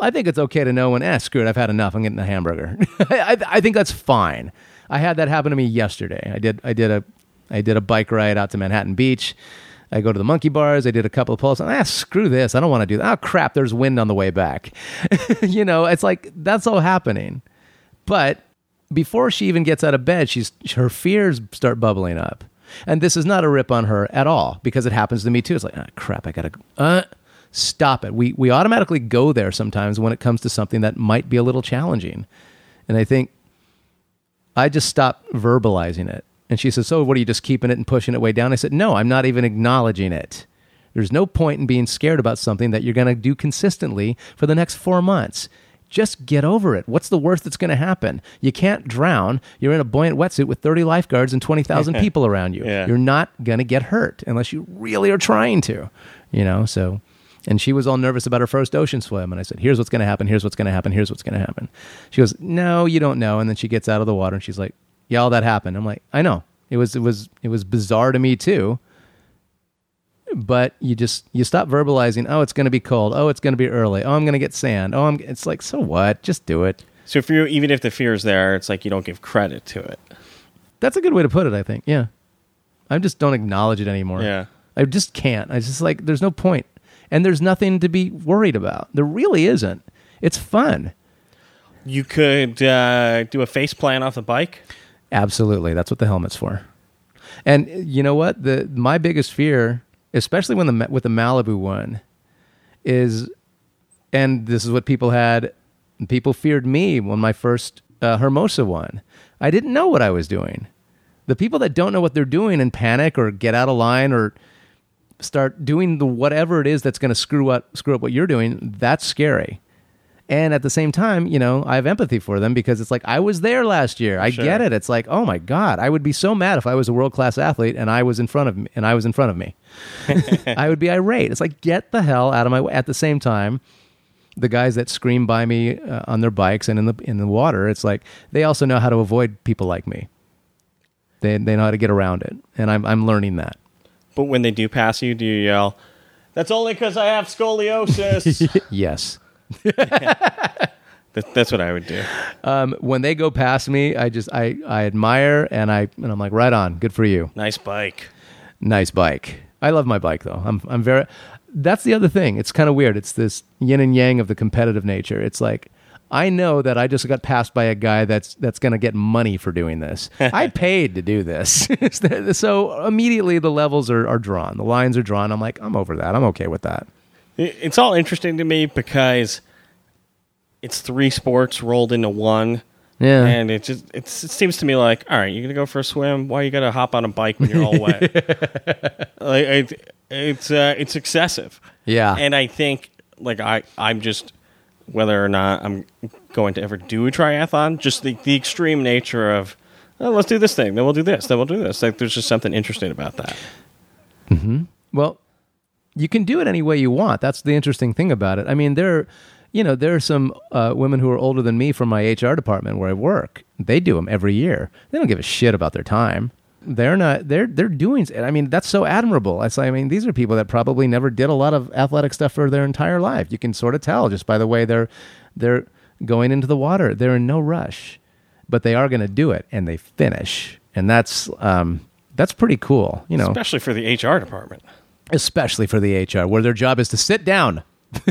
I think it's okay to know when, eh, screw it, I've had enough. I'm getting a hamburger. I, I think that's fine. I had that happen to me yesterday. I did. I did a. I did a bike ride out to Manhattan Beach. I go to the monkey bars. I did a couple of pulls. And, Ah, screw this. I don't want to do that. Oh crap! There's wind on the way back. you know, it's like that's all happening. But before she even gets out of bed, she's her fears start bubbling up. And this is not a rip on her at all because it happens to me too. It's like, ah, crap, I gotta uh, stop it. We we automatically go there sometimes when it comes to something that might be a little challenging. And I think I just stopped verbalizing it. And she says, So what are you just keeping it and pushing it way down? I said, No, I'm not even acknowledging it. There's no point in being scared about something that you're going to do consistently for the next four months. Just get over it. What's the worst that's going to happen? You can't drown. You're in a buoyant wetsuit with 30 lifeguards and 20,000 people around you. Yeah. You're not going to get hurt unless you really are trying to, you know? So, and she was all nervous about her first ocean swim. And I said, Here's what's going to happen. Here's what's going to happen. Here's what's going to happen. She goes, No, you don't know. And then she gets out of the water and she's like, Yeah, all that happened. I'm like, I know. It was, it was, it was bizarre to me too. But you just you stop verbalizing oh it's going to be cold. Oh it's going to be early. Oh i'm going to get sand. Oh i'm it's like so what? Just do it. So if you even if the fear is there, it's like you don't give credit to it. that's a good way to put it i think. Yeah. I just don't acknowledge it anymore. Yeah. i just can't. I just like there's no point. And there's nothing to be worried about. There really isn't. It's fun. You could uh, do a face plant off the bike. Absolutely, that's what the helmet's for. And you know what? The my biggest fear, especially when the with the Malibu one, is, and this is what people had. People feared me when my first uh, Hermosa one. I didn't know what I was doing. The people that don't know what they're doing and panic or get out of line or start doing the whatever it is that's going to screw up screw up what you're doing. That's scary. And at the same time, you know, I have empathy for them because it's like I was there last year. I Sure. get it. It's like, oh my god, I would be so mad if I was a world class athlete and I was in front of me and I was in front of me. I would be irate. It's like get the hell out of my way. At the same time, the guys that scream by me uh, on their bikes and in the in the water, it's like they also know how to avoid people like me. They they know how to get around it, and I'm I'm learning that. But when they do pass you, do you yell, "That's only because I have scoliosis"? Yes. that, that's what I would do. Um, when they go past me, I just I, I admire and I and I'm like, right on, good for you. Nice bike. Nice bike. I love my bike though. I'm I'm very. That's the other thing. It's kind of weird. It's this yin and yang of the competitive nature. It's like I know that I just got passed by a guy that's that's going to get money for doing this. I paid to do this, so immediately the levels are, are drawn. The lines are drawn. I'm like, I'm over that. I'm okay with that. It- It's all interesting to me because it's three sports rolled into one. Yeah. And it just it's, it seems to me like, all right, you're gonna go for a swim. Why you gotta hop on a bike when you're all wet? like it, it's uh, it's excessive. Yeah. And I think like I I'm just whether or not I'm going to ever do a triathlon, just the, the extreme nature of oh, let's do this thing, then we'll do this, then we'll do this. Like there's just something interesting about that. Well, you can do it any way you want. That's the interesting thing about it. I mean, there, you know, there are some uh, women who are older than me from my HR department where I work. They do them every year. They don't give a shit about their time. they're not they're they're doing it. i mean that's so admirable It's, i mean these are people that probably never did a lot of athletic stuff for their entire life you can sort of tell just by the way they're they're going into the water they're in no rush but they are going to do it and they finish and that's um that's pretty cool you know Especially for the HR department. Especially for the hr where their job is to sit down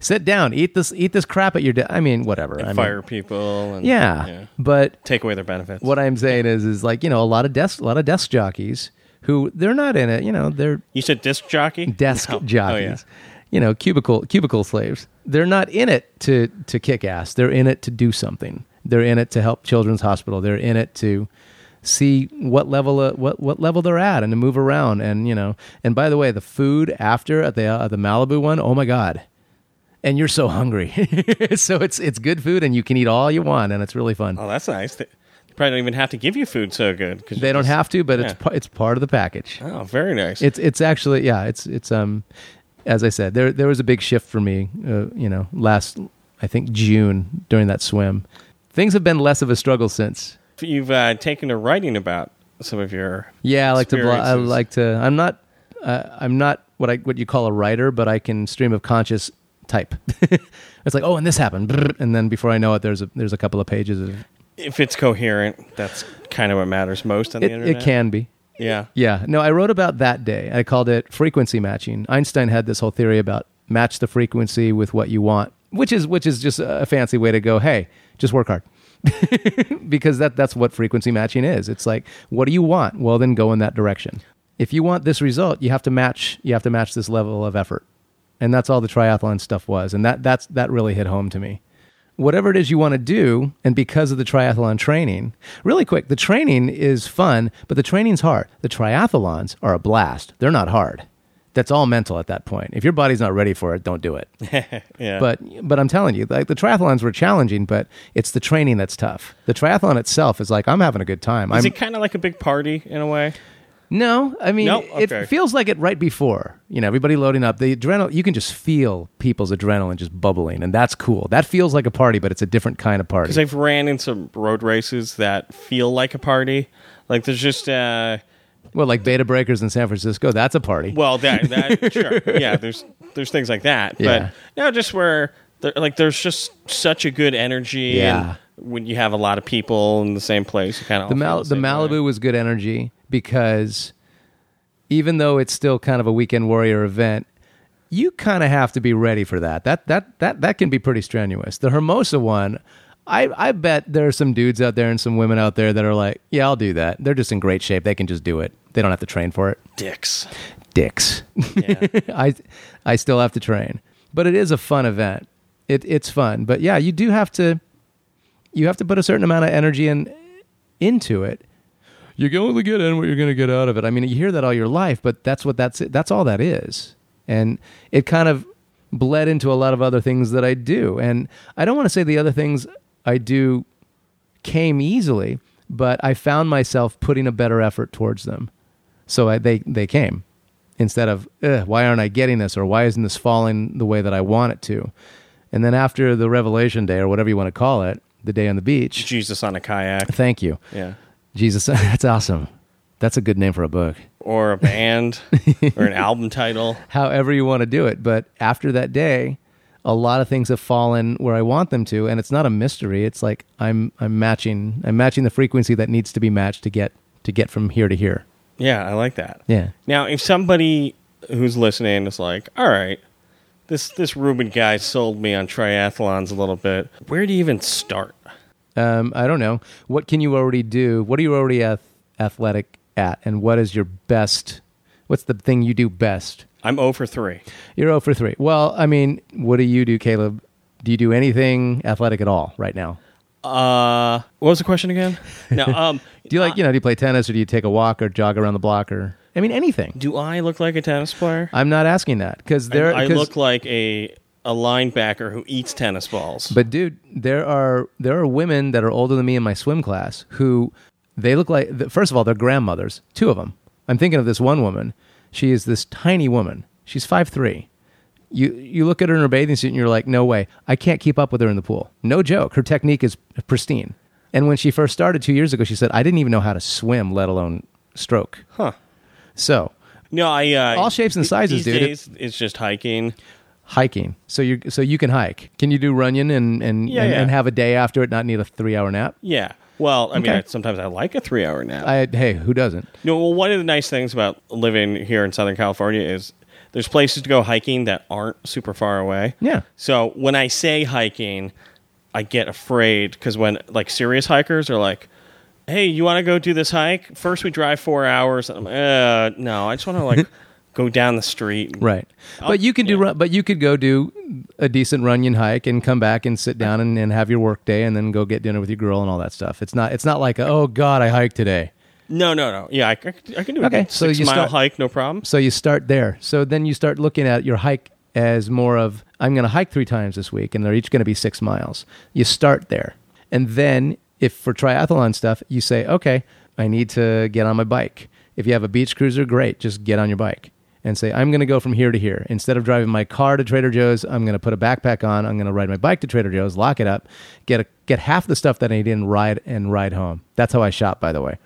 sit down eat this eat this crap at your de- i mean whatever I mean, Fire people and yeah, but take away their benefits. what i'm saying is is like you know a lot of desk a lot of desk jockeys who they're not in it you know they're you said disc jockey? desk No. Oh, jockeys. Oh, You know, cubicle cubicle slaves. They're not in it to to kick ass. They're in it to do something. They're in it to help Children's Hospital. They're in it to see what level uh, what what level they're at and to move around and you know. And by the way, the food after at the uh, the Malibu one, oh my god. And you're so hungry. so it's it's good food and you can eat all you want and it's really fun. Oh, that's nice. They probably don't even have to give you food so good cause They don't just- have to, but it's yeah. pa- it's part of the package. Oh, very nice. It's it's actually yeah. It's it's um, as I said, there there was a big shift for me. Uh, you know, last I think June during that swim, things have been less of a struggle since. You've uh, taken to writing about some of your Yeah, I like to. Blo- I like to. I'm not. Uh, I'm not what I what you call a writer, but I can stream of conscious type. it's like, oh, and this happened, and then before I know it, there's a there's a couple of pages of If it's coherent, that's kind of what matters most on it. the internet. It can be. Yeah. Yeah. No, I wrote about that day. I called it frequency matching. Einstein had this whole theory about match the frequency with what you want, which is which is just a fancy way to go, hey, just work hard. because that that's what frequency matching is. It's like, what do you want? Well, then go in that direction. If you want this result, you have to match you have to match this level of effort. And that's all the triathlon stuff was. And that that's that really hit home to me whatever it is you want to do, and because of the triathlon training, really quick, the training is fun, but the training's hard. The triathlons are a blast. They're not hard. That's all mental at that point. If your body's not ready for it, don't do it. Yeah. But but I'm telling you, like the triathlons were challenging, but it's the training that's tough. The triathlon itself is like I'm having a good time. is I'm it kind of like a big party in a way? no, I mean No? Okay. it feels like it right before. You know, everybody loading up. The adrenaline you can just feel people's adrenaline just bubbling, and that's cool. That feels like a party, but it's a different kind of party. Because I've ran in some road races that feel like a party. Like there's just uh, Well, like Bay to Breakers in San Francisco, that's a party. well that that sure yeah there's there's things like that. Yeah. But no, just where there, like there's just such a good energy. Yeah. And when you have a lot of people in the same place, you kind of the Mal- the Malibu was good energy because even though it's still kind of a weekend warrior event, you kind of have to be ready for that. That that that that can be pretty strenuous. The Hermosa one, I I bet there are some dudes out there and some women out there that are like, yeah, I'll do that. They're just in great shape. They can just do it. They don't have to train for it. dicks. Dicks. Yeah. I I still have to train, but it is a fun event. It it's fun, but yeah, you do have to you have to put a certain amount of energy in into it. You can only get in what you're going to get out of it. I mean, you hear that all your life, but that's what that's that's all that is, and it kind of bled into a lot of other things that I do. And I don't want to say the other things I do came easily, but I found myself putting a better effort towards them. So I, they they came instead of why aren't I getting this or why isn't this falling the way that I want it to. And then after the revelation day or whatever you want to call it, the day on the beach. Jesus on a kayak. Thank you, Yeah. Jesus. That's awesome. That's a good name for a book. Or a band or an album title. However you want to do it, but after that day, a lot of things have fallen where I want them to, and it's not a mystery. It's like I'm I'm matching I'm matching the frequency that needs to be matched to get to get from here to here. Yeah, I like that. Yeah. Now, if somebody who's listening is like, "All right, this this Rubin guy sold me on triathlons a little bit. Where do you even start?" Um, I don't know. What can you already do? What are you already ath- athletic at? And what is your best? What's the thing you do best? I'm 0 for 3. You're 0 for 3. Well, I mean, what do you do, Caleb? Do you do anything athletic at all right now? Uh, what was the question again? No, um, Do you like, you know, do you play tennis or do you take a walk or jog around the block or, I mean, anything? do I look like a tennis player? I'm not asking that because there, I, I 'cause- look like a a linebacker who eats tennis balls. But dude, there are there are women that are older than me in my swim class who they look like. First of all, they're grandmothers. Two of them. I'm thinking of this one woman. She is this tiny woman. She's five three. You you look at her in her bathing suit and you're like, no way. I can't keep up with her in the pool. No joke. Her technique is pristine. And when she first started two years ago, she said, I didn't even know how to swim, let alone stroke. Huh. So, No, I uh, All shapes and sizes, dude. Days, it's just hiking. hiking. So you so you can hike. Can you do Runyon and and, Yeah, and, yeah. and have a day after it, not need a three hour nap? Yeah. Well, I mean, Okay. I, sometimes I like a three-hour nap. I hey, who doesn't? No, well, one of the nice things about living here in Southern California is there's places to go hiking that aren't super far away. Yeah. So when I say hiking, I get afraid because when like serious hikers are like, "Hey, you want to go do this hike? First, we drive four hours." I'm, uh, no, I just want to like go down the street. Right. But oh, you can do run, but you could go do a decent Runyon hike and come back and sit down and, and have your work day and then go get dinner with your girl and all that stuff. It's not it's not like oh god, I hiked today. No, no, no. Yeah, I, I, can do Okay, a so six you mile start- hike, no problem. So you start there. So then you start looking at your hike as more of I'm going to hike 3 times this week and they're each going to be 6 miles. You start there. And then if for triathlon stuff, you say, "Okay, I need to get on my bike." If you have a beach cruiser, great, just get on your bike and say, "I'm going to go from here to here." Instead of driving my car to Trader Joe's, I'm going to put a backpack on, I'm going to ride my bike to Trader Joe's, lock it up, get a, get half the stuff that I need and ride and ride home. That's how I shop, by the way.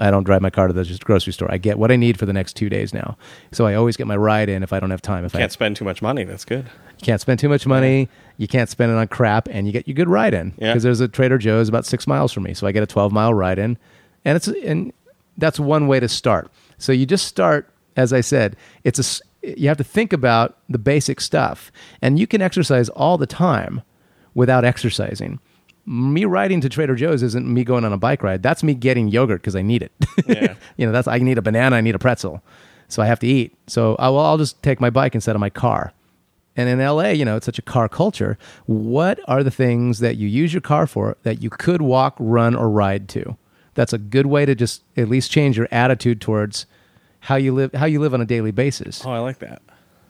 I don't drive my car to the grocery store. I get what I need for the next two days now. So I always get my ride in if I don't have time. If I Can't spend too much money. That's good. you can't spend too much money, you can't spend it on crap, and you get your good ride in. Yeah. Because there's a Trader Joe's about six miles from me, so I get a 12 mile ride in, and it's and that's one way to start. So you just start, as I said, it's a you have to think about the basic stuff, and you can exercise all the time without exercising. Me riding to Trader Joe's isn't me going on a bike ride. That's me getting yogurt because I need it. Yeah. you know, that's I need a banana, I need a pretzel, so I have to eat. So I will, I'll just take my bike instead of my car. And in LA, you know, it's such a car culture. What are the things that you use your car for that you could walk, run, or ride to? That's a good way to just at least change your attitude towards how you live how you live on a daily basis. Oh, I like that.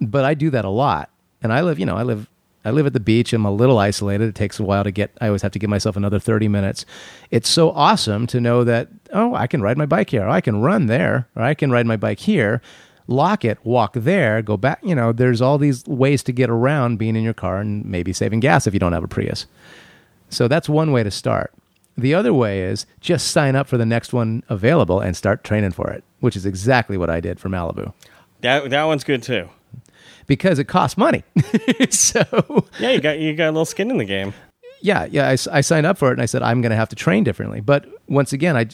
But I do that a lot. And I live, you know, I live I live at the beach. I'm a little isolated. It takes a while to get I always have to give myself another 30 minutes. It's so awesome to know that oh, I can ride my bike here. Or I can run there, or I can ride my bike here. Lock it, walk there, go back. You know, there's all these ways to get around being in your car and maybe saving gas if you don't have a Prius. So that's one way to start. The other way is just sign up for the next one available and start training for it, which is exactly what I did for Malibu That that one's good too. because it costs money. so, Yeah, you got you got a little skin in the game. yeah, yeah, I, I signed up for it and I said, I'm going to have to train differently. But once again, I,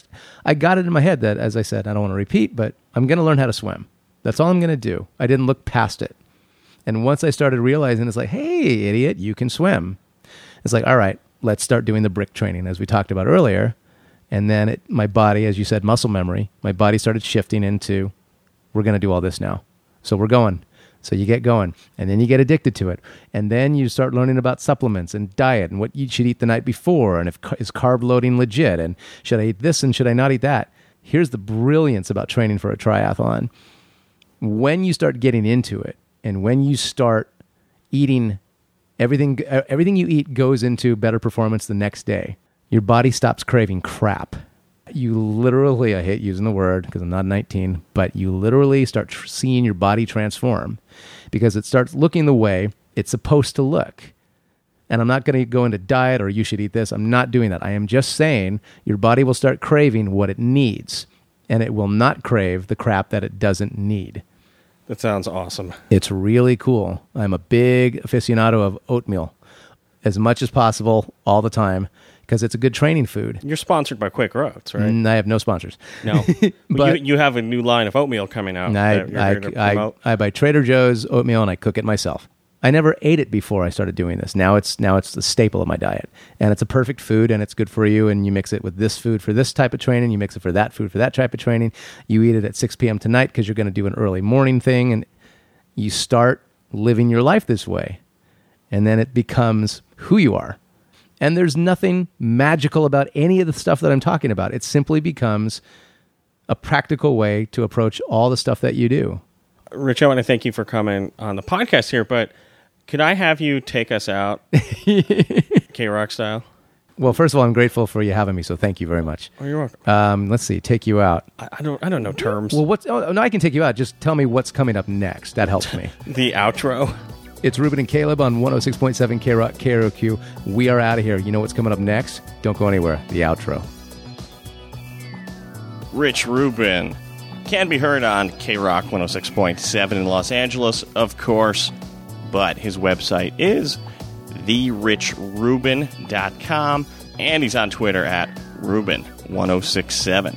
I got it in my head that, as I said, I don't want to repeat, but I'm going to learn how to swim. That's all I'm going to do. I didn't look past it. And once I started realizing it's like, hey, idiot, you can swim. It's like, all right, let's start doing the brick training as we talked about earlier. And then it, my body, as you said, muscle memory, my body started shifting into, we're going to do all this now. So we're going. So you get going, and then you get addicted to it, and then you start learning about supplements and diet and what you should eat the night before, and if is carb loading legit, and should I eat this and should I not eat that? Here's the brilliance about training for a triathlon: when you start getting into it, and when you start eating everything, uh, everything you eat goes into better performance the next day. Your body stops craving crap you literally, I hate using the word because I'm not 19, but you literally start tr- seeing your body transform because it starts looking the way it's supposed to look. And I'm not going to go into diet or you should eat this. I'm not doing that. I am just saying your body will start craving what it needs and it will not crave the crap that it doesn't need. That sounds awesome. It's really cool. I'm a big aficionado of oatmeal as much as possible all the time because it's a good training food. You're sponsored by Quaker Oats, right? And I have no sponsors. No, But- but you, you have a new line of oatmeal coming out. I, I, I. I buy Trader Joe's oatmeal and I cook it myself. I never ate it before I started doing this. Now it's now it's the staple of my diet, and it's a perfect food, and it's good for you. And you mix it with this food for this type of training. You mix it for that food for that type of training. You eat it at 6 p.m. tonight because you're going to do an early morning thing, and you start living your life this way, and then it becomes who you are. And there's nothing magical about any of the stuff that I'm talking about. It simply becomes a practical way to approach all the stuff that you do. Rich, I want to thank you for coming on the podcast here, but could I have you take us out, K Rock style? Well, first of all, I'm grateful for you having me, so thank you very much. Oh, you're welcome. Um, let's see, take you out. I, I don't, I don't know terms. Well, what's? Oh, no, I can take you out. Just tell me what's coming up next. That helps me. the outro. It's Rubin and Caleb on 106.7 K Rock KROQ. We are out of here. You know what's coming up next? Don't go anywhere. The outro. Rich Rubin can be heard on K Rock 106.7 in Los Angeles, of course, but his website is therichrubin.com and he's on Twitter at Rubin1067.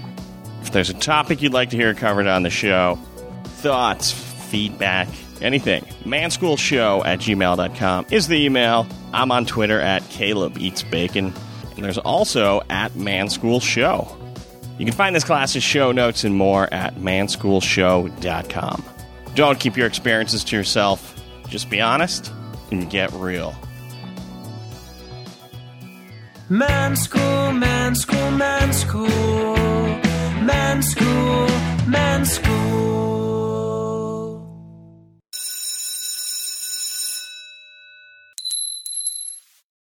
If there's a topic you'd like to hear covered on the show, thoughts, feedback, anything, manschoolshow at gmail.com is the email. I'm on Twitter at Caleb Eats Bacon, and there's also at Manschoolshow. You can find this class's show notes and more at manschoolshow.com. Don't keep your experiences to yourself. Just be honest and get real. Man school, man school, man school, man school, man school.